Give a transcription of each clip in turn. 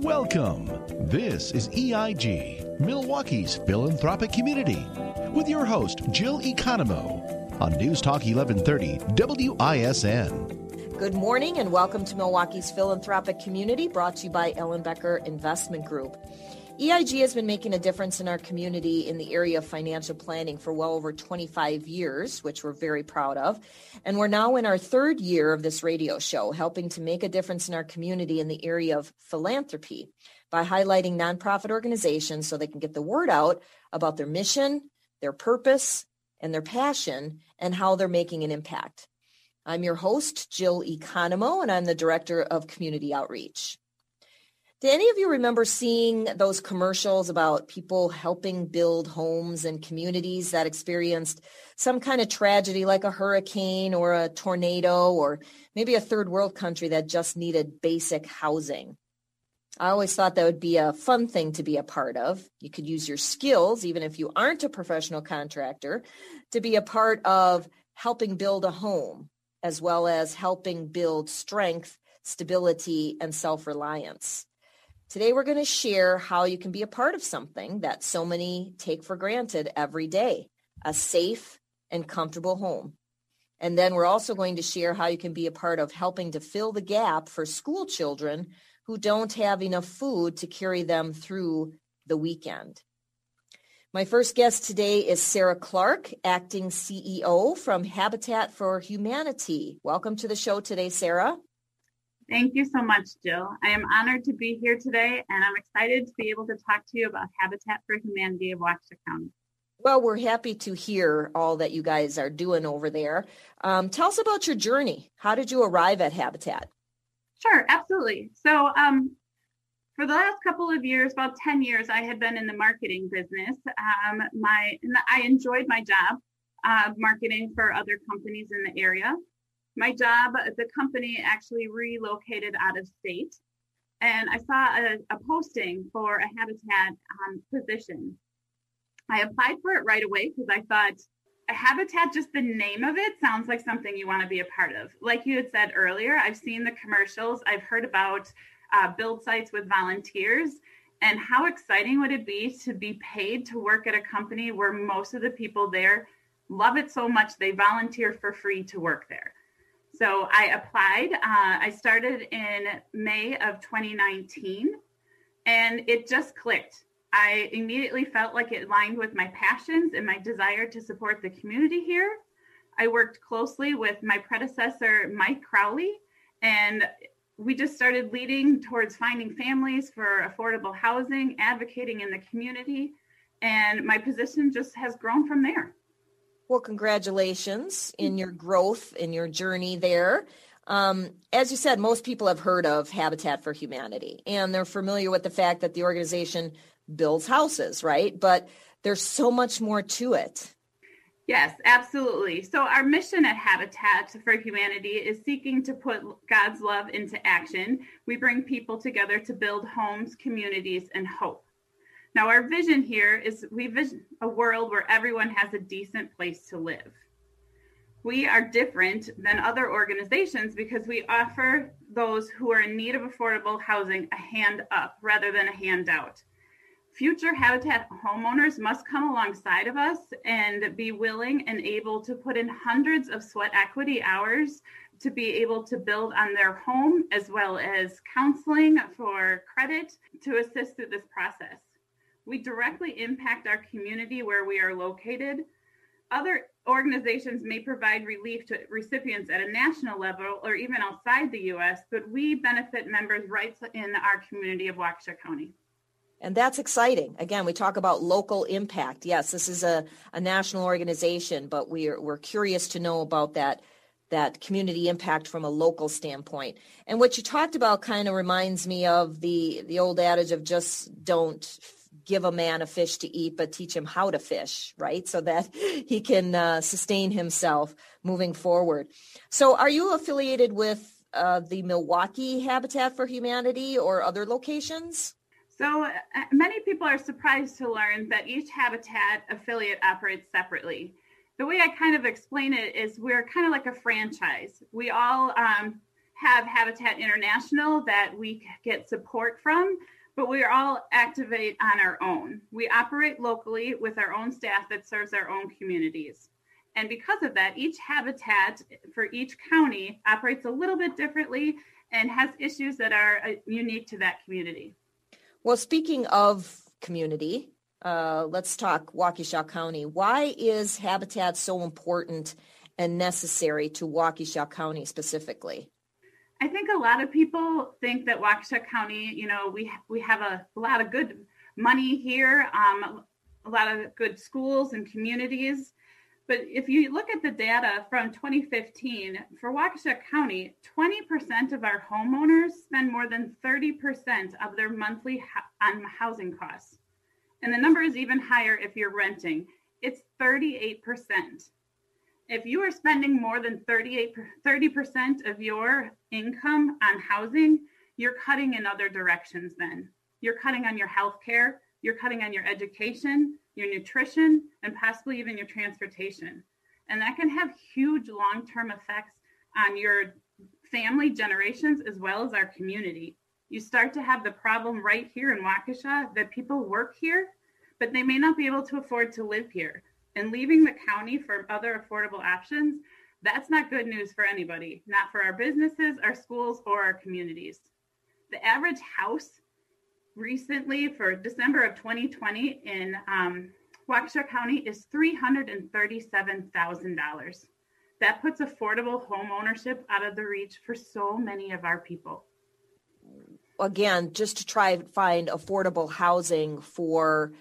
Welcome. This is EIG, Milwaukee's philanthropic community, with your host, Jill Economo, on News Talk 1130 WISN. Good morning and welcome to Milwaukee's philanthropic community brought to you by Ellenbecker Investment Group. EIG has been making a difference in our community in the area of financial planning for well over 25 years, which we're very proud of. And we're now in our third year of this radio show, helping to make a difference in our community in the area of philanthropy by highlighting nonprofit organizations so they can get the word out about their mission, their purpose, and their passion, and how they're making an impact. I'm your host, Jill Economo, and I'm the Director of Community Outreach. Do any of you remember seeing those commercials about people helping build homes and communities that experienced some kind of tragedy like a hurricane or a tornado or maybe a third world country that just needed basic housing? I always thought that would be a fun thing to be a part of. You could use your skills, even if you aren't a professional contractor, to be a part of helping build a home, as well as helping build strength, stability, and self reliance. Today, we're going to share how you can be a part of something that so many take for granted every day a safe and comfortable home. And then we're also going to share how you can be a part of helping to fill the gap for school children who don't have enough food to carry them through the weekend. My first guest today is Sarah Clark, acting CEO from Habitat for Humanity. Welcome to the show today, Sarah. Thank you so much, Jill. I am honored to be here today, and I'm excited to be able to talk to you about Habitat for Humanity of Waukesha County. Well, we're happy to hear all that you guys are doing over there. Um, tell us about your journey. How did you arrive at Habitat? Sure, absolutely. So, um, for the last couple of years, about 10 years, I had been in the marketing business. Um, my, I enjoyed my job uh, marketing for other companies in the area my job, the company actually relocated out of state. And I saw a, a posting for a habitat um, position. I applied for it right away because I thought a habitat, just the name of it, sounds like something you want to be a part of. Like you had said earlier, I've seen the commercials, I've heard about uh, build sites with volunteers. And how exciting would it be to be paid to work at a company where most of the people there love it so much they volunteer for free to work there? So I applied. Uh, I started in May of 2019 and it just clicked. I immediately felt like it aligned with my passions and my desire to support the community here. I worked closely with my predecessor, Mike Crowley, and we just started leading towards finding families for affordable housing, advocating in the community, and my position just has grown from there. Well, congratulations in your growth, in your journey there. Um, as you said, most people have heard of Habitat for Humanity and they're familiar with the fact that the organization builds houses, right? But there's so much more to it. Yes, absolutely. So, our mission at Habitat for Humanity is seeking to put God's love into action. We bring people together to build homes, communities, and hope. Now, our vision here is we vision a world where everyone has a decent place to live. We are different than other organizations because we offer those who are in need of affordable housing a hand up rather than a handout. Future habitat homeowners must come alongside of us and be willing and able to put in hundreds of sweat equity hours to be able to build on their home as well as counseling for credit to assist through this process. We directly impact our community where we are located. Other organizations may provide relief to recipients at a national level or even outside the U.S., but we benefit members' rights in our community of Waukesha County. And that's exciting. Again, we talk about local impact. Yes, this is a, a national organization, but we're, we're curious to know about that that community impact from a local standpoint. And what you talked about kind of reminds me of the the old adage of just don't give a man a fish to eat, but teach him how to fish, right? So that he can uh, sustain himself moving forward. So, are you affiliated with uh, the Milwaukee Habitat for Humanity or other locations? So, uh, many people are surprised to learn that each habitat affiliate operates separately. The way I kind of explain it is we're kind of like a franchise. We all um, have Habitat International that we get support from, but we all activate on our own. We operate locally with our own staff that serves our own communities. And because of that, each habitat for each county operates a little bit differently and has issues that are uh, unique to that community. Well, speaking of community, uh, let's talk Waukesha County. Why is habitat so important and necessary to Waukesha County specifically? I think a lot of people think that Waukesha County, you know, we we have a, a lot of good money here, um, a lot of good schools and communities. But if you look at the data from 2015 for Waukesha County, 20% of our homeowners spend more than 30% of their monthly on housing costs. And the number is even higher if you're renting. It's 38% if you are spending more than 38 30% of your income on housing you're cutting in other directions then. You're cutting on your health care you're cutting on your education your nutrition and possibly even your transportation. And that can have huge long-term effects on your family generations as well as our community. You start to have the problem right here in waukesha that people work here but they may not be able to afford to live here and leaving the county for other affordable options, that's not good news for anybody, not for our businesses, our schools, or our communities. The average house recently for December of 2020 in um, Waukesha County is $337,000. That puts affordable home ownership out of the reach for so many of our people. Again, just to try and find affordable housing for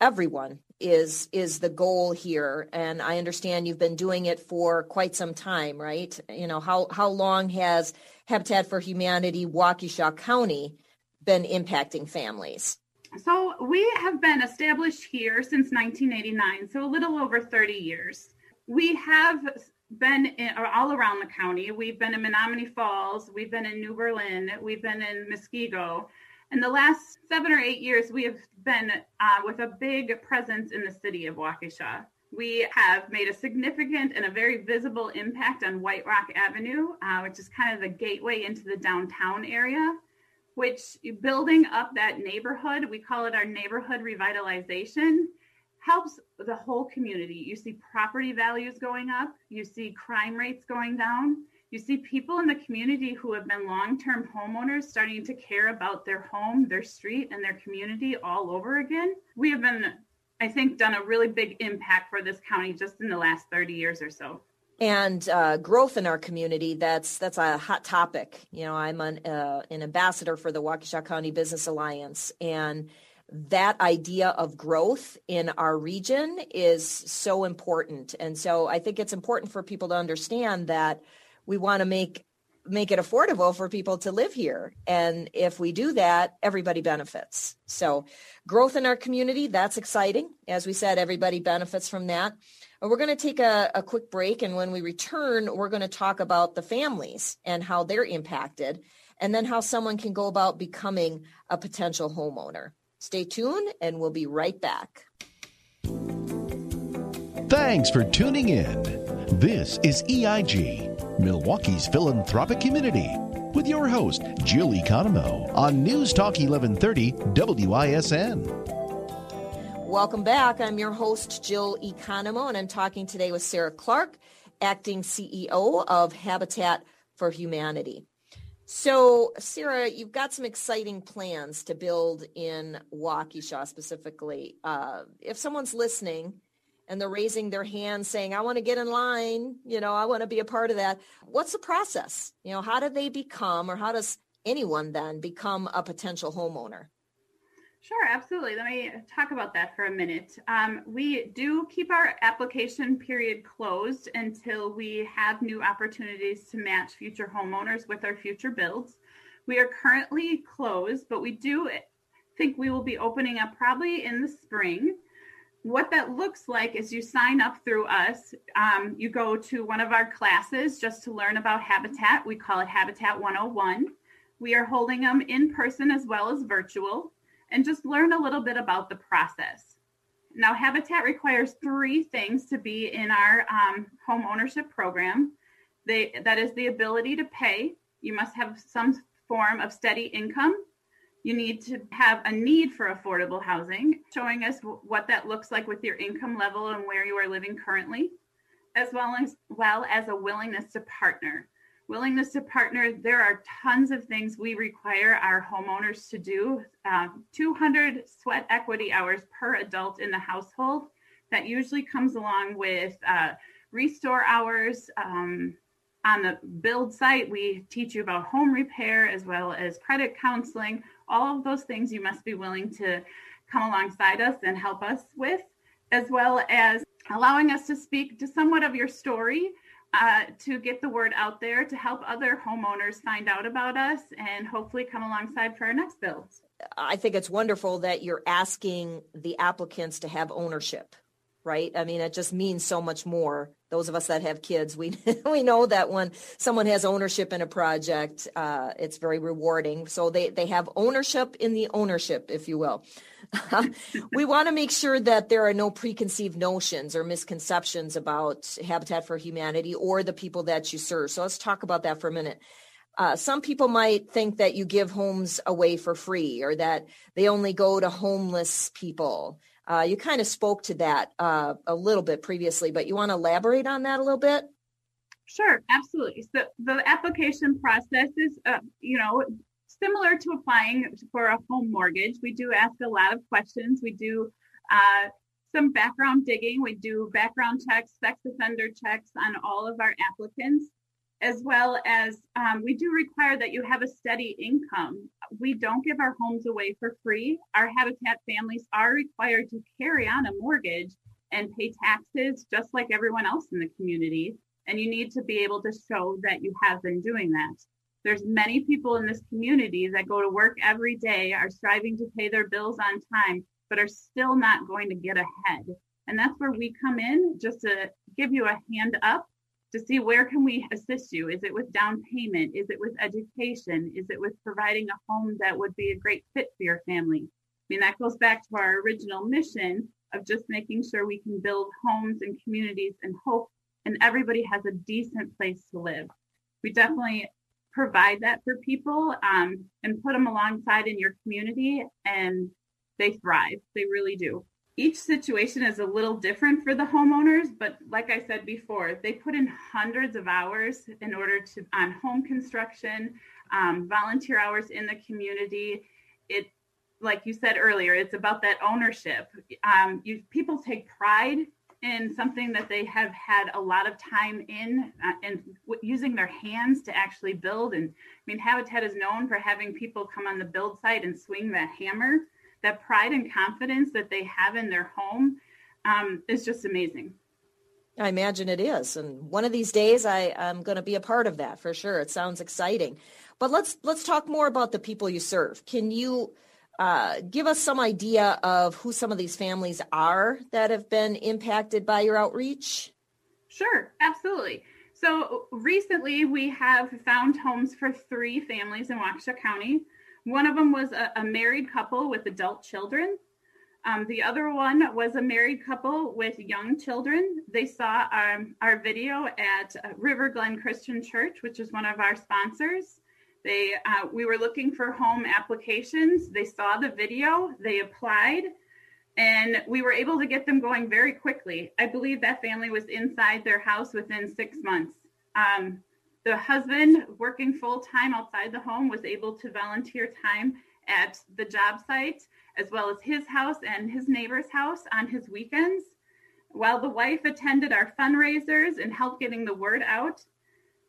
everyone is is the goal here. And i understand you've been doing it for quite some time right? You know how how long has habitat for humanity waukesha county been impacting families? So we have been established here since 1989 so a little over 30 years. We have been in, all around the county. We've been in menomonee falls we've been in new berlin we've been in muskego in the last seven or eight years, we have been uh, with a big presence in the city of Waukesha. We have made a significant and a very visible impact on White Rock Avenue, uh, which is kind of the gateway into the downtown area. Which building up that neighborhood, we call it our neighborhood revitalization, helps the whole community. You see property values going up, you see crime rates going down, you see people in the community who have been long term homeowners starting to care about their home, their street, and their community all over again. We have been, I think, done a really big impact for this county just in the last 30 years or so and uh, growth in our community that's that's a hot topic you know i'm an, uh, an ambassador for the waukesha county business alliance and that idea of growth in our region is so important and so i think it's important for people to understand that we want to make make it affordable for people to live here. And if we do that everybody benefits. So growth in our community that's exciting. As we said everybody benefits from that. We're going to take a, a quick break. And when we return we're going to talk about the families and how they're impacted and then how someone can go about becoming a potential homeowner. Stay tuned and we'll be right back. Thanks for tuning in. This is eig Milwaukee's philanthropic community, with your host, Jill Economo, on News Talk 1130 WISN. Welcome back. I'm your host, Jill Economo, and I'm talking today with Sarah Clark, acting CEO of Habitat for Humanity. So, Sarah, you've got some exciting plans to build in Waukesha specifically. Uh, if someone's listening and they're raising their hand saying, I want to get in line, you know, I want to be a part of that. What's the process? You know, how do they become or how does anyone then become a potential homeowner? Sure, absolutely. Let me talk about that for a minute. Um, we do keep our application period closed until we have new opportunities to match future homeowners with our future builds. We are currently closed, but we do think we will be opening up probably in the spring what that looks like is you sign up through us. Um, you go to one of our classes just to learn about Habitat. We call it Habitat 101. We are holding them in person as well as virtual and just learn a little bit about the process. Now, Habitat requires three things to be in our um, home ownership program. They, that is the ability to pay. You must have some form of steady income. You need to have a need for affordable housing, showing us what that looks like with your income level and where you are living currently, as well as well as a willingness to partner. Willingness to partner, there are tons of things we require our homeowners to do. Uh, 200 sweat equity hours per adult in the household. That usually comes along with uh, restore hours, um, on the build site, we teach you about home repair as well as credit counseling. All of those things you must be willing to come alongside us and help us with, as well as allowing us to speak to somewhat of your story uh, to get the word out there to help other homeowners find out about us and hopefully come alongside for our next build. I think it's wonderful that you're asking the applicants to have ownership right? I mean, it just means so much more. Those of us that have kids, we we know that when someone has ownership in a project, uh, it's very rewarding. So they they have ownership in the ownership, if you will. we want to make sure that there are no preconceived notions or misconceptions about Habitat for Humanity or the people that you serve. So let's talk about that for a minute. Uh, some people might think that you give homes away for free or that they only go to homeless people. Uh, you kind of spoke to that uh, a little bit previously, but you want to elaborate on that a little bit? Sure, absolutely. So the application process is, uh, you know, similar to applying for a home mortgage. We do ask a lot of questions. We do uh, some background digging. We do background checks, sex offender checks on all of our applicants as well as um, we do require that you have a steady income. We don't give our homes away for free. Our Habitat families are required to carry on a mortgage and pay taxes just like everyone else in the community. And you need to be able to show that you have been doing that. There's many people in this community that go to work every day, are striving to pay their bills on time, but are still not going to get ahead. And that's where we come in just to give you a hand up to see where can we assist you? Is it with down payment? Is it with education? Is it with providing a home that would be a great fit for your family? I mean that goes back to our original mission of just making sure we can build homes and communities and hope and everybody has a decent place to live. We definitely provide that for people um, and put them alongside in your community and they thrive. They really do each situation is a little different for the homeowners but like i said before they put in hundreds of hours in order to on home construction um, volunteer hours in the community. It like you said earlier it's about that ownership. Um, you people take pride in something that they have had a lot of time in uh, and w- using their hands to actually build. And i mean habitat is known for having people come on the build site and swing that hammer that pride and confidence that they have in their home um, is just amazing. I imagine it is, and one of these days I, I'm going to be a part of that for sure. It sounds exciting, but let's let's talk more about the people you serve. Can you uh, give us some idea of who some of these families are that have been impacted by your outreach? Sure, absolutely. So recently we have found homes for three families in Waukesha County. One of them was a, a married couple with adult children. Um, the other one was a married couple with young children. They saw um, our video at uh, River Glen Christian Church, which is one of our sponsors. They, uh, we were looking for home applications. They saw the video, they applied, and we were able to get them going very quickly. I believe that family was inside their house within six months. Um, the husband, working full time outside the home, was able to volunteer time at the job site, as well as his house and his neighbor's house on his weekends. While the wife attended our fundraisers and helped getting the word out,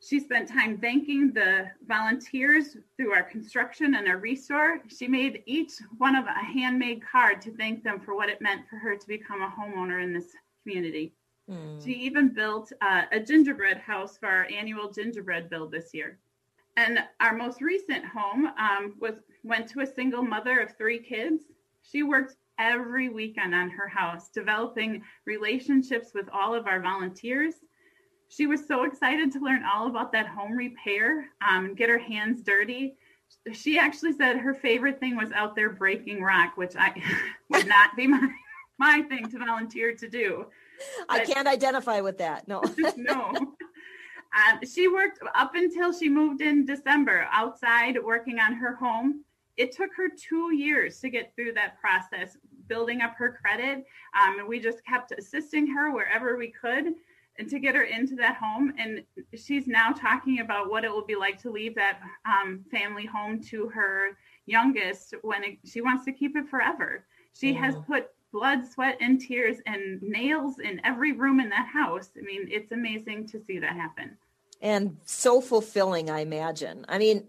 she spent time thanking the volunteers through our construction and our restore. She made each one of a handmade card to thank them for what it meant for her to become a homeowner in this community. Mm. She even built uh, a gingerbread house for our annual gingerbread build this year. And our most recent home um, was went to a single mother of three kids. She worked every weekend on her house, developing relationships with all of our volunteers. She was so excited to learn all about that home repair um, and get her hands dirty. She actually said her favorite thing was out there breaking rock, which I would not be my my thing to volunteer to do. I can't identify with that. No. no. Um, she worked up until she moved in December outside working on her home. It took her two years to get through that process, building up her credit. Um, and we just kept assisting her wherever we could and to get her into that home. And she's now talking about what it will be like to leave that um, family home to her youngest when it, she wants to keep it forever. She has put blood, sweat, and tears and nails in every room in that house. I mean, it's amazing to see that happen. And so fulfilling, I imagine. I mean,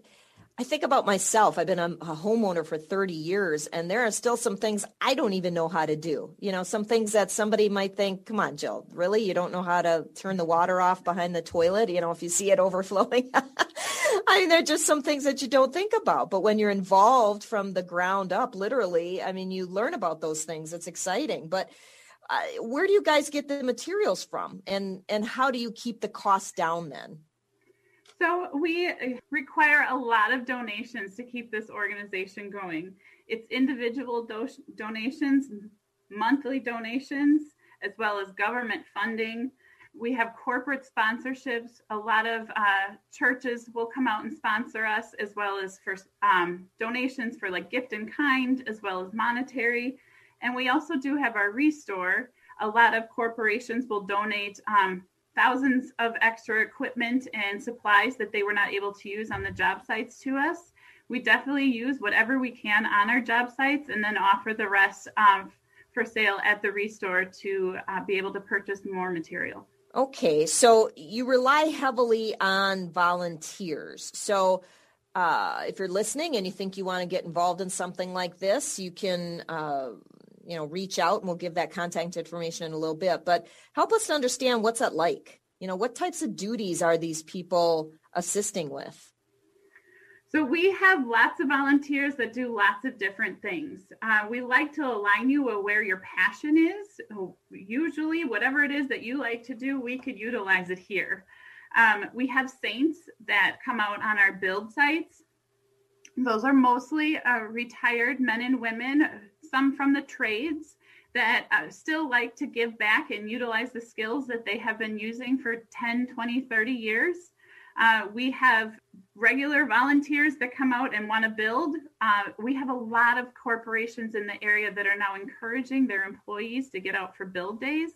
I think about myself. I've been a, a, homeowner for 30 years, and there are still some things I don't even know how to do. You know, some things that somebody might think, come on, Jill, really? You don't know how to turn the water off behind the toilet? You know, if you see it overflowing. I mean, there are just some things that you don't think about. But when you're involved from the ground up, literally, I mean, you learn about those things. It's exciting. But uh, where do you guys get the materials from? And, and how do you keep the cost down then? So we require a lot of donations to keep this organization going. It's individual do- donations, monthly donations, as well as government funding. We have corporate sponsorships. A lot of uh, churches will come out and sponsor us, as well as for um, donations for like gift in kind, as well as monetary. And we also do have our restore. A lot of corporations will donate um, thousands of extra equipment and supplies that they were not able to use on the job sites to us. We definitely use whatever we can on our job sites and then offer the rest um, for sale at the restore to uh, be able to purchase more material. Okay, so you rely heavily on volunteers. So uh, if you're listening and you think you want to get involved in something like this, you can uh, you know, reach out and we'll give that contact information in a little bit. But help us to understand what's that like? You know, what types of duties are these people assisting with? So we have lots of volunteers that do lots of different things. Uh, we like to align you with where your passion is. Usually, whatever it is that you like to do, we could utilize it here. Um, we have saints that come out on our build sites. Those are mostly uh, retired men and women some from the trades that uh, still like to give back and utilize the skills that they have been using for 10, 20, 30 years. Uh, we have regular volunteers that come out and want to build. Uh, we have a lot of corporations in the area that are now encouraging their employees to get out for build days.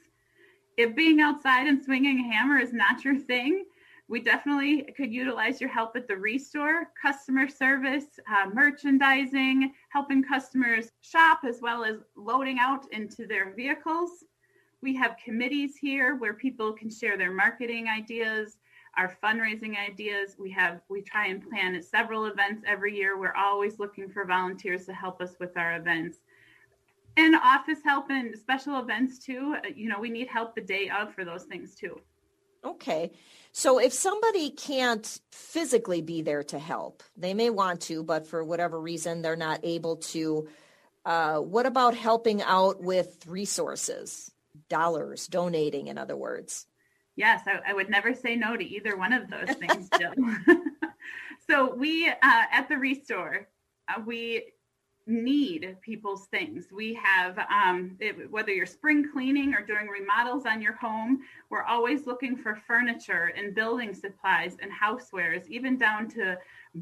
If being outside and swinging a hammer is not your thing, we definitely could utilize your help at the restore, customer service, uh, merchandising, helping customers shop as well as loading out into their vehicles. We have committees here where people can share their marketing ideas, our fundraising ideas. We have we try and plan several events every year. We're always looking for volunteers to help us with our events. And office help and special events too. You know, we need help the day of for those things too. Okay. So if somebody can't physically be there to help, they may want to, but for whatever reason, they're not able to. Uh, what about helping out with resources, dollars, donating, in other words? Yes, I, I would never say no to either one of those things, Jill. so we uh, at the Restore, uh, we need people's things. We have, um, it, whether you're spring cleaning or doing remodels on your home, we're always looking for furniture and building supplies and housewares, even down to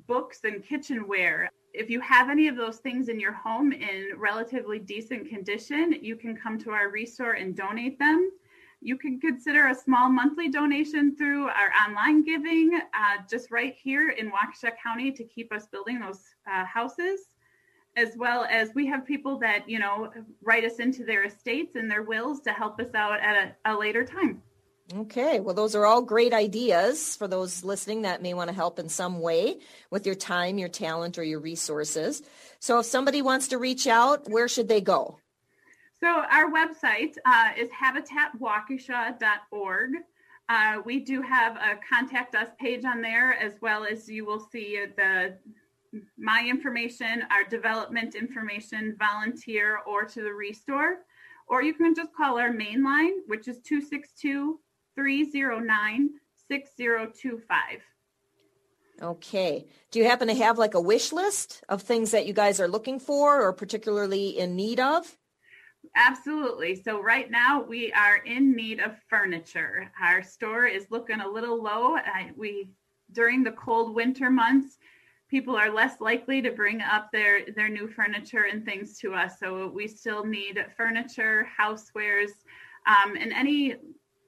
books and kitchenware. If you have any of those things in your home in relatively decent condition, you can come to our restore and donate them. You can consider a small monthly donation through our online giving, uh, just right here in Waukesha County to keep us building those uh, houses as well as we have people that you know write us into their estates and their wills to help us out at a, a later time Okay, well, those are all great ideas for those listening that may want to help in some way with your time, your talent, or your resources. So, if somebody wants to reach out, where should they go? So, our website uh, is habitatwaukesha.org. Uh, we do have a contact us page on there, as well as you will see the my information, our development information, volunteer, or to the restore. Or you can just call our main line, which is 262 309 6025. Okay. Do you happen to have like a wish list of things that you guys are looking for or particularly in need of? Absolutely. So right now we are in need of furniture. Our store is looking a little low. I, we during the cold winter months, people are less likely to bring up their their new furniture and things to us. So we still need furniture, housewares, um, and any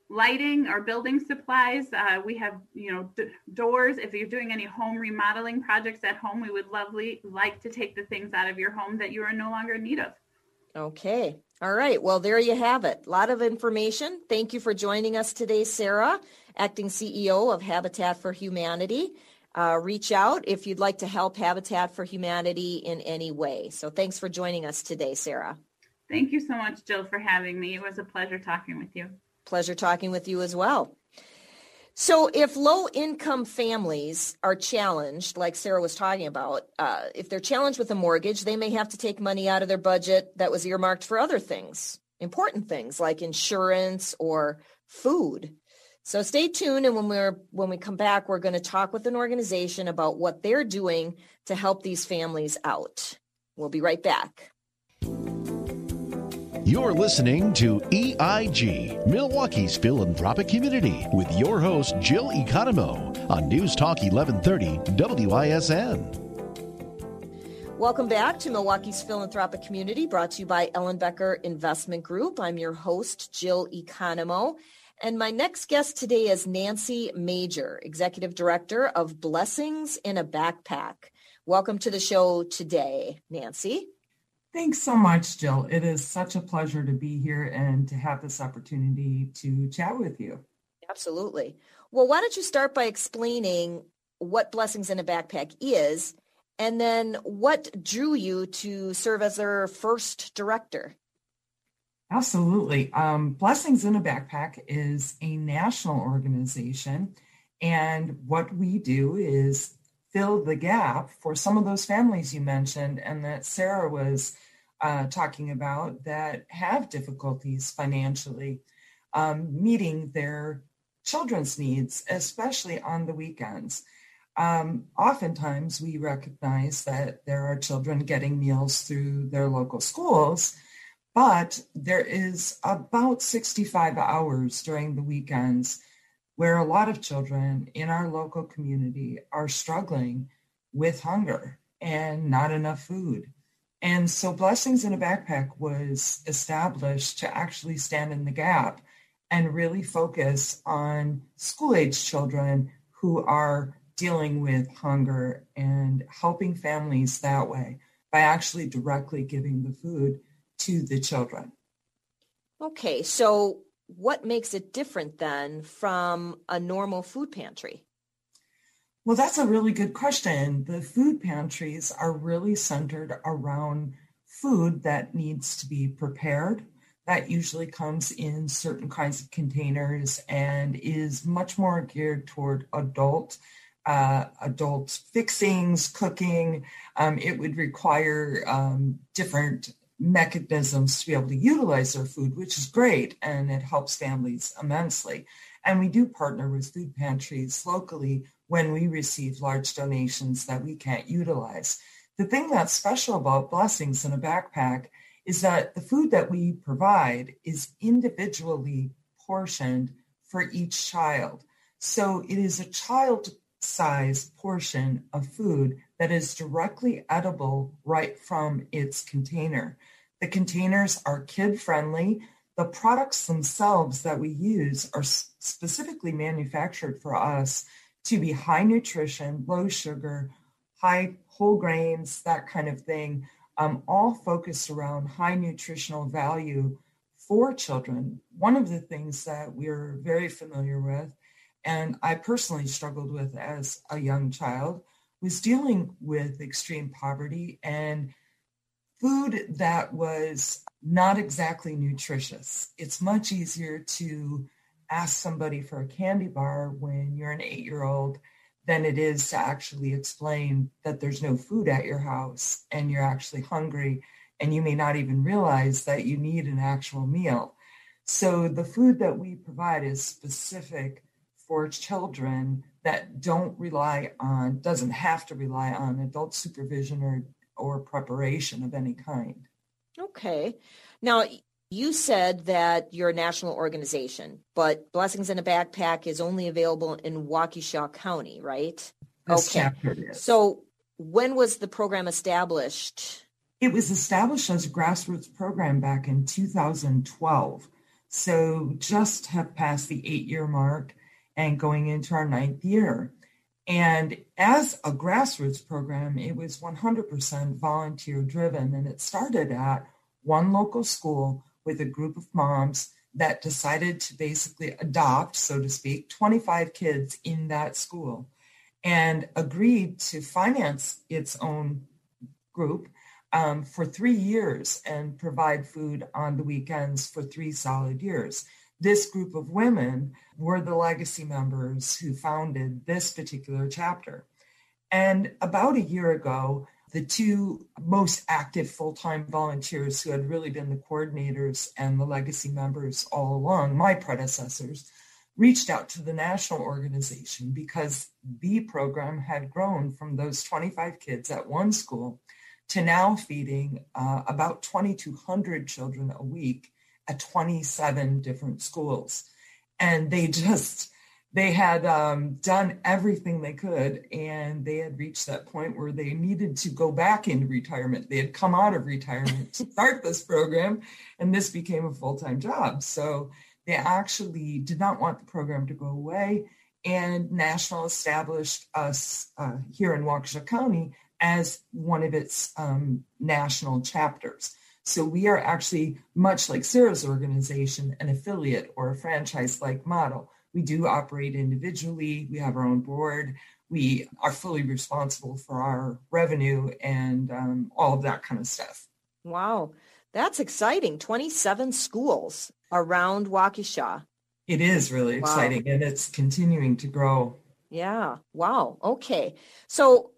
lighting or building supplies. Uh, we have, you know, d- doors. If you're doing any home remodeling projects at home, we would lovely like to take the things out of your home that you are no longer in need of. Okay. All right. Well, there you have it. A lot of information. Thank you for joining us today, Sarah, acting CEO of Habitat for Humanity. Uh, reach out if you'd like to help Habitat for Humanity in any way. So thanks for joining us today, Sarah. Thank you so much, Jill, for having me. It was a pleasure talking with you. Pleasure talking with you as well. So, if low income families are challenged, like Sarah was talking about, uh, if they're challenged with a mortgage, they may have to take money out of their budget that was earmarked for other things, important things like insurance or food. So stay tuned, and when we're when we come back, we're going to talk with an organization about what they're doing to help these families out. We'll be right back. You're listening to EIG, Milwaukee's philanthropic community, with your host, Jill Economo, on News Talk 1130 WISN. Welcome back to Milwaukee's philanthropic community, brought to you by Ellenbecker Investment Group. I'm your host, Jill Economou. And my next guest today is Nancy Major, Executive Director of Blessings in a Backpack. Welcome to the show today, Nancy. Thanks so much, Jill. It is such a pleasure to be here and to have this opportunity to chat with you. Absolutely. Well, why don't you start by explaining what Blessings in a Backpack is and then what drew you to serve as their first director? Absolutely. Um, Blessings in a Backpack is a national organization. And what we do is fill the gap for some of those families you mentioned and that Sarah was uh, talking about that have difficulties financially um, meeting their children's needs, especially on the weekends. Um, oftentimes, we recognize that there are children getting meals through their local schools, but there is about 65 hours during the weekends where a lot of children in our local community are struggling with hunger and not enough food. And so Blessings in a Backpack was established to actually stand in the gap and really focus on school age children who are dealing with hunger and helping families that way by actually directly giving the food to the children. Okay, so what makes it different then from a normal food pantry? Well, that's a really good question. The food pantries are really centered around food that needs to be prepared. That usually comes in certain kinds of containers and is much more geared toward adult uh, adult fixings, cooking. Um, it would require um, different mechanisms to be able to utilize their food, which is great and it helps families immensely. And we do partner with food pantries locally when we receive large donations that we can't utilize. The thing that's special about Blessings in a Backpack is that the food that we provide is individually portioned for each child. So it is a child size portion of food that is directly edible right from its container. The containers are kid friendly. The products themselves that we use are specifically manufactured for us to be high nutrition, low sugar, high whole grains, that kind of thing, um, all focused around high nutritional value for children. One of the things that we're very familiar with and I personally struggled with as a young child was dealing with extreme poverty and food that was not exactly nutritious. It's much easier to ask somebody for a candy bar when you're an eight year old than it is to actually explain that there's no food at your house and you're actually hungry and you may not even realize that you need an actual meal. So the food that we provide is specific for children that don't rely on, doesn't have to rely on adult supervision or, or preparation of any kind. Okay. Now, you said that you're a national organization, but Blessings in a Backpack is only available in Waukesha County, right? This okay. chapter is. So when was the program established? It was established as a grassroots program back in 2012. So just have passed the eight year mark and going into our ninth year. And as a grassroots program, it was 100% volunteer driven. And it started at one local school with a group of moms that decided to basically adopt, so to speak, 25 kids in that school and agreed to finance its own group um, for three years and provide food on the weekends for three solid years. This group of women were the legacy members who founded this particular chapter. And about a year ago, the two most active full-time volunteers who had really been the coordinators and the legacy members all along, my predecessors, reached out to the national organization because the program had grown from those 25 kids at one school to now feeding uh, about 2,200 children a week at 27 different schools. And they just they had um, done everything they could and they had reached that point where they needed to go back into retirement. They had come out of retirement to start this program and this became a full-time job. So they actually did not want the program to go away and national established us uh, here in waukesha county as one of its um, national chapters so we are actually much like sarah's organization an affiliate or a franchise like model we do operate individually. We have our own board. We are fully responsible for our revenue and um, all of that kind of stuff. Wow, that's exciting. 27 schools around Waukesha. It is really wow. exciting and it's continuing to grow. Yeah. Wow. Okay. So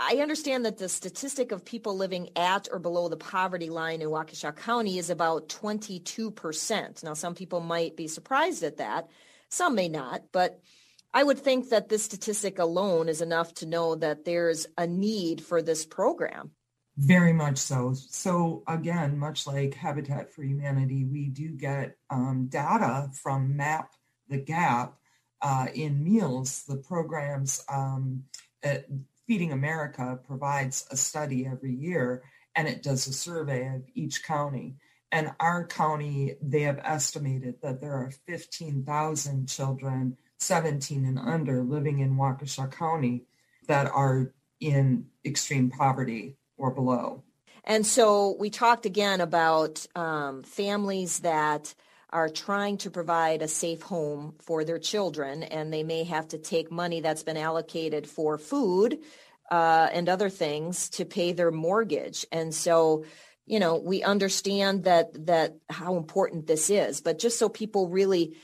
I understand that the statistic of people living at or below the poverty line in Waukesha County is about 22%. Now, some people might be surprised at that, some may not, but I would think that this statistic alone is enough to know that there's a need for this program. Very much so. So, again, much like Habitat for Humanity, we do get um, data from MAP the Gap uh, in meals. The programs, um, Feeding America provides a study every year and it does a survey of each county. And our county, they have estimated that there are 15,000 children, 17 and under, living in Waukesha County that are in extreme poverty or below. And so we talked again about um, families that are trying to provide a safe home for their children, and they may have to take money that's been allocated for food uh, and other things to pay their mortgage. And so you know, we understand that that how important this is, but just so people really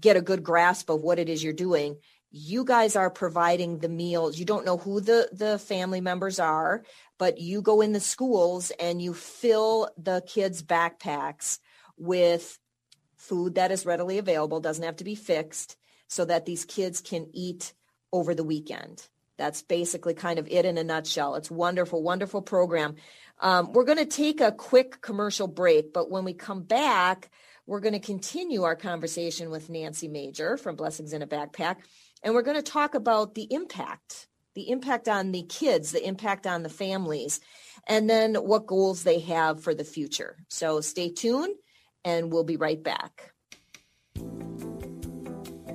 get a good grasp of what it is you're doing, you guys are providing the meals. You don't know who the the family members are, but you go in the schools and you fill the kids' backpacks with food that is readily available, doesn't have to be fixed, so that these kids can eat over the weekend. That's basically kind of it in a nutshell. It's wonderful, wonderful program. Um, we're going to take a quick commercial break, but when we come back, we're going to continue our conversation with Nancy Major from Blessings in a Backpack, and we're going to talk about the impact, the impact on the kids, the impact on the families, and then what goals they have for the future. So stay tuned, and we'll be right back.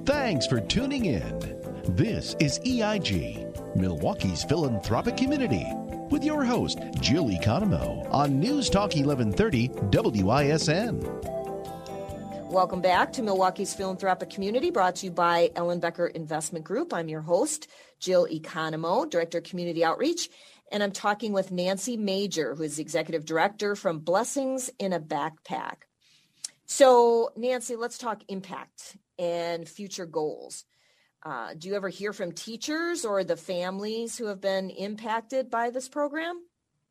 Thanks for tuning in. This is EIG Milwaukee's philanthropic community, with your host, Jill Economo, on News Talk 1130 WISN. Welcome back to Milwaukee's philanthropic community, brought to you by Ellenbecker Investment Group. I'm your host, Jill Economo, Director of Community Outreach, and I'm talking with Nancy Major, who is the Executive Director from Blessings in a Backpack. So, Nancy, let's talk impact and future goals. Uh, do you ever hear from teachers or the families who have been impacted by this program?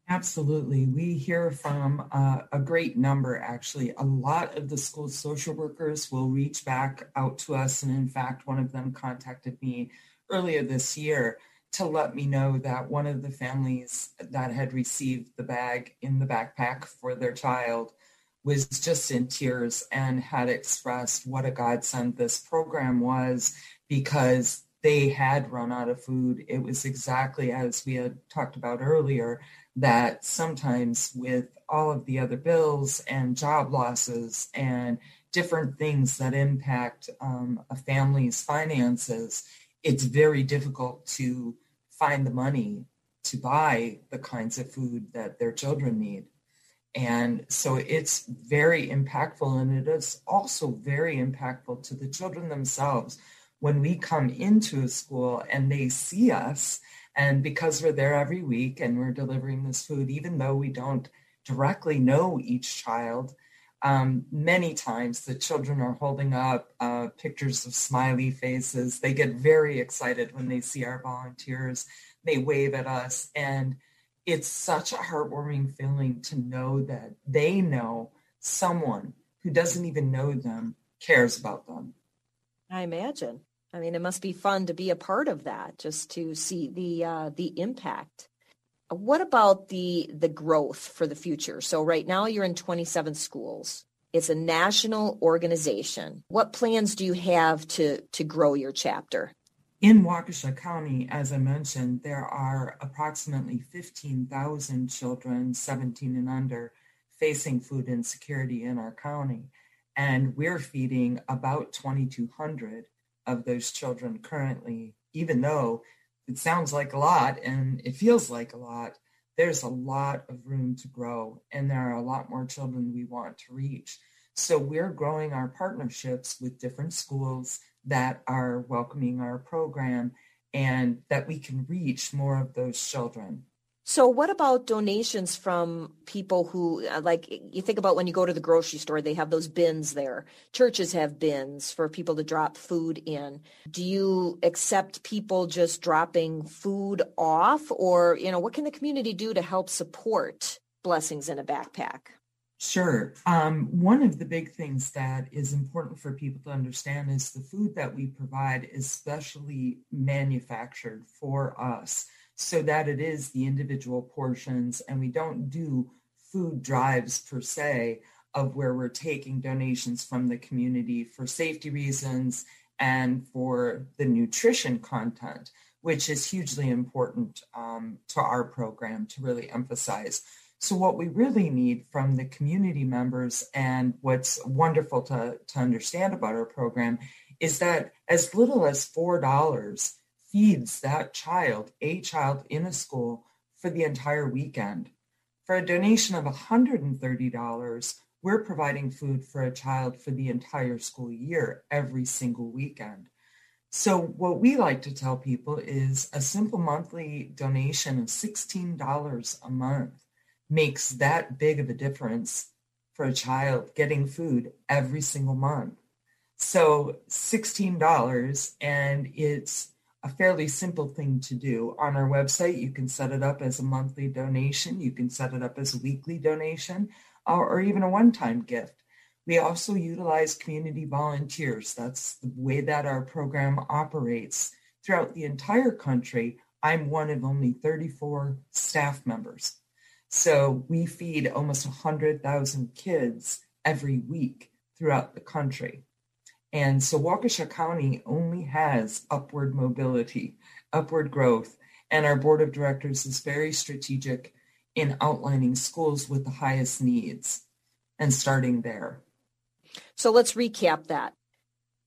Absolutely. We hear from uh, a great number, actually. A lot of the school social workers will reach back out to us. And in fact, one of them contacted me earlier this year to let me know that one of the families that had received the bag in the backpack for their child was just in tears and had expressed what a godsend this program was because they had run out of food. It was exactly as we had talked about earlier that sometimes with all of the other bills and job losses and different things that impact um, a family's finances, it's very difficult to find the money to buy the kinds of food that their children need. And so it's very impactful, and it is also very impactful to the children themselves when we come into a school and they see us. And because we're there every week and we're delivering this food, even though we don't directly know each child, um, many times the children are holding up uh, pictures of smiley faces. They get very excited when they see our volunteers. They wave at us. And it's such a heartwarming feeling to know that they know someone who doesn't even know them cares about them. I imagine. I mean, it must be fun to be a part of that, just to see the uh, the impact. What about the the growth for the future? So right now you're in 27 schools. It's a national organization. What plans do you have to to grow your chapter? In Waukesha County, as I mentioned, there are approximately 15,000 children 17 and under facing food insecurity in our county. And we're feeding about 2,200 of those children currently, even though it sounds like a lot and it feels like a lot, there's a lot of room to grow. And there are a lot more children we want to reach. So we're growing our partnerships with different schools that are welcoming our program and that we can reach more of those children. So, what about donations from people who, uh, like, you think about when you go to the grocery store, they have those bins there. Churches have bins for people to drop food in. Do you accept people just dropping food off? Or, you know, what can the community do to help support Blessings in a Backpack? Sure. Um, one of the big things that is important for people to understand is the food that we provide is specially manufactured for us so that it is the individual portions and we don't do food drives per se of where we're taking donations from the community for safety reasons and for the nutrition content, which is hugely important um, to our program to really emphasize. So what we really need from the community members and what's wonderful to, to understand about our program is that as little as $4 feeds that child, a child in a school for the entire weekend. For a donation of $130, we're providing food for a child for the entire school year, every single weekend. So, what we like to tell people is a simple monthly donation of $16 a month makes that big of a difference for a child getting food every single month. So $16 and it's a fairly simple thing to do. On our website, you can set it up as a monthly donation, you can set it up as a weekly donation, or, or even a one-time gift. We also utilize community volunteers. That's the way that our program operates throughout the entire country. I'm one of only 34 staff members. So we feed almost 100,000 kids every week throughout the country. And so Waukesha County only has upward mobility, upward growth, and our board of directors is very strategic in outlining schools with the highest needs and starting there. So let's recap that.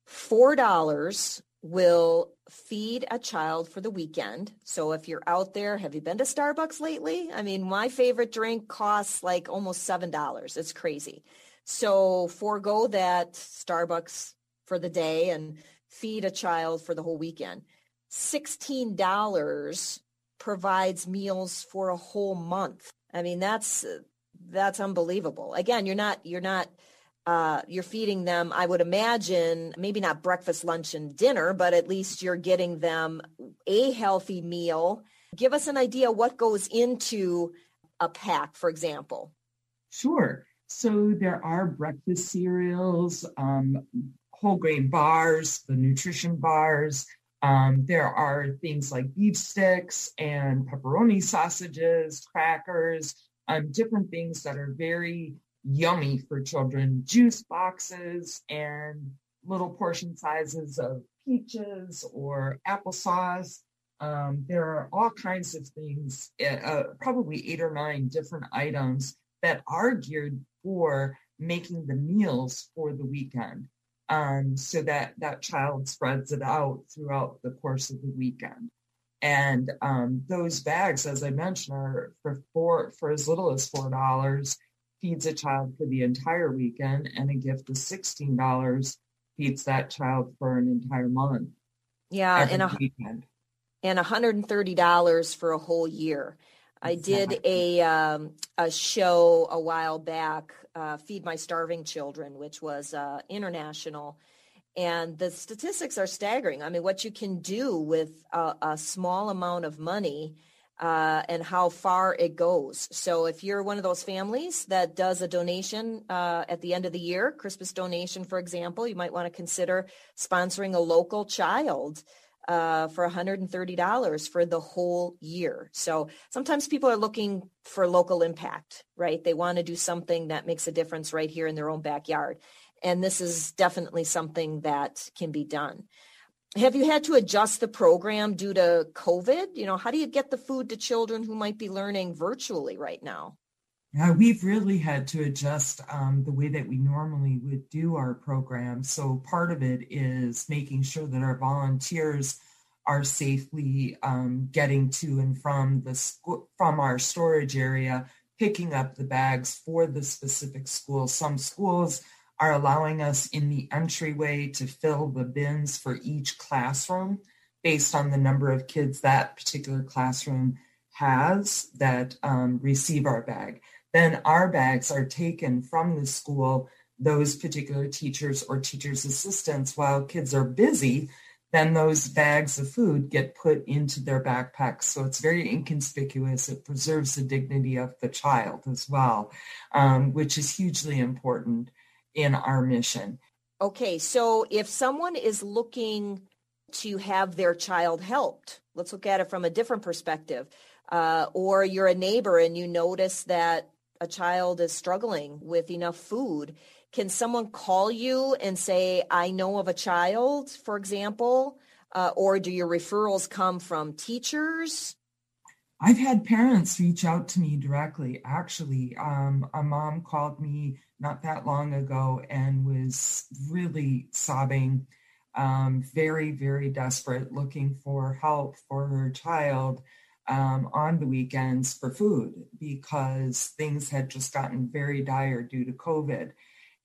$4 will feed a child for the weekend. So if you're out there, have you been to Starbucks lately? I mean, my favorite drink costs like almost $7. It's crazy. So forego that Starbucks for the day and feed a child for the whole weekend. $16 provides meals for a whole month. I mean, that's that's unbelievable. Again, you're not you're not uh, you're feeding them, I would imagine, maybe not breakfast, lunch, and dinner, but at least you're getting them a healthy meal. Give us an idea what goes into a pack, for example. Sure. So there are breakfast cereals, um, whole grain bars, the nutrition bars, Um, there are things like beef sticks and pepperoni sausages, crackers, um, different things that are very yummy for children, juice boxes and little portion sizes of peaches or applesauce. Um, there are all kinds of things, eh, uh, probably eight or nine different items that are geared for making the meals for the weekend um, so that that child spreads it out throughout the course of the weekend. And um, those bags, as I mentioned, are for four for as little as four dollars, feeds a child for the entire weekend, and a gift of sixteen dollars feeds that child for an entire month. Yeah, and a weekend. and hundred and thirty dollars for a whole year. I did a um, a show a while back, uh, "Feed My Starving Children," which was uh, international, and the statistics are staggering. I mean, what you can do with a, a small amount of money. Uh, and how far it goes. So if you're one of those families that does a donation uh, at the end of the year, Christmas donation, for example, you might want to consider sponsoring a local child uh, for $130 for the whole year. So sometimes people are looking for local impact, right? They want to do something that makes a difference right here in their own backyard. And this is definitely something that can be done. Have you had to adjust the program due to COVID? You know, how do you get the food to children who might be learning virtually right now? Yeah, we've really had to adjust um, the way that we normally would do our program. So part of it is making sure that our volunteers are safely um, getting to and from the school from our storage area, picking up the bags for the specific school. Some schools are allowing us in the entryway to fill the bins for each classroom based on the number of kids that particular classroom has that um, receive our bag then our bags are taken from the school, those particular teachers or teachers' assistants, while kids are busy, then those bags of food get put into their backpacks. So it's very inconspicuous. It preserves the dignity of the child as well, um, which is hugely important in our mission. Okay, so if someone is looking to have their child helped, let's look at it from a different perspective. Uh, or you're a neighbor and you notice that a child is struggling with enough food, can someone call you and say, I know of a child, for example? Uh, or do your referrals come from teachers? I've had parents reach out to me directly. Actually, um, a mom called me not that long ago and was really sobbing, um, very, very desperate, looking for help for her child um, on the weekends for food because things had just gotten very dire due to COVID.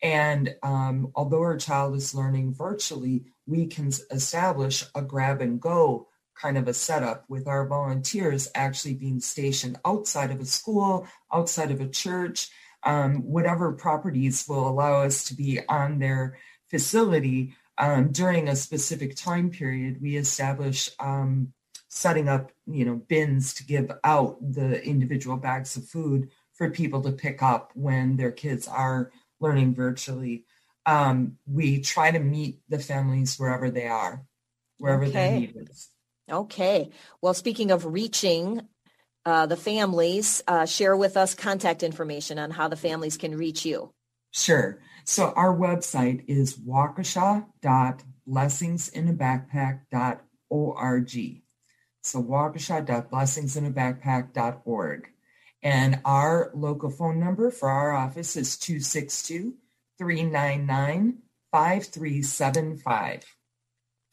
And um, although our child is learning virtually, we can establish a grab and go kind of a setup with our volunteers actually being stationed outside of a school, outside of a church, um, whatever properties will allow us to be on their facility um, during a specific time period. We establish um, setting up, you know, bins to give out the individual bags of food for people to pick up when their kids are learning virtually. Um, we try to meet the families wherever they are, wherever okay. their need us. Okay. Well, speaking of reaching uh, the families, uh, share with us contact information on how the families can reach you. Sure. So our website is waukesha.blessingsinAbackpack.org. So waukesha.blessingsinAbackpack.org. And our local phone number for our office is 262 399 5375.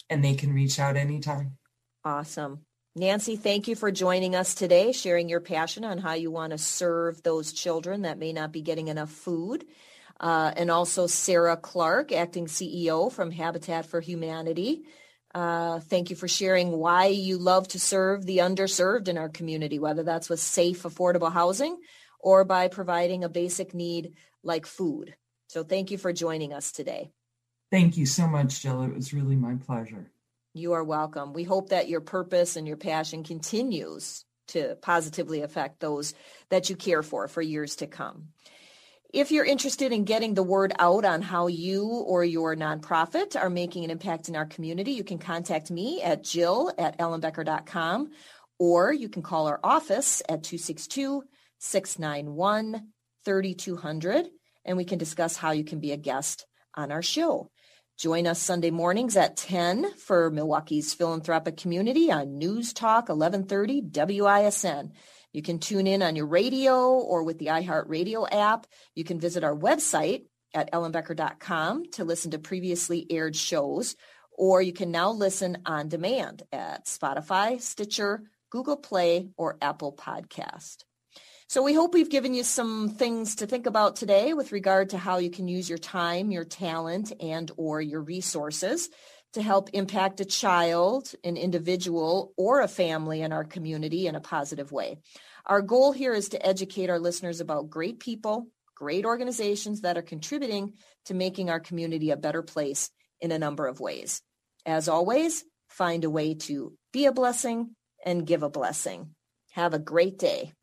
And they can reach out anytime. Awesome. Nancy, thank you for joining us today, sharing your passion on how you want to serve those children that may not be getting enough food. Uh, and also Sarah Clark, acting CEO from Habitat for Humanity. Uh, thank you for sharing why you love to serve the underserved in our community, whether that's with safe, affordable housing or by providing a basic need like food. So thank you for joining us today. Thank you so much, Jill. It was really my pleasure. You are welcome. We hope that your purpose and your passion continues to positively affect those that you care for for years to come. If you're interested in getting the word out on how you or your nonprofit are making an impact in our community, you can contact me at jill at ellenbecker.com or you can call our office at 262-691-3200 and we can discuss how you can be a guest on our show. Join us Sunday mornings at 10 for Milwaukee's philanthropic community on News Talk 1130 WISN. You can tune in on your radio or with the iHeartRadio app. You can visit our website at ellenbecker.com to listen to previously aired shows, or you can now listen on demand at Spotify, Stitcher, Google Play, or Apple Podcast. So we hope we've given you some things to think about today with regard to how you can use your time, your talent, and or your resources to help impact a child, an individual, or a family in our community in a positive way. Our goal here is to educate our listeners about great people, great organizations that are contributing to making our community a better place in a number of ways. As always, find a way to be a blessing and give a blessing. Have a great day.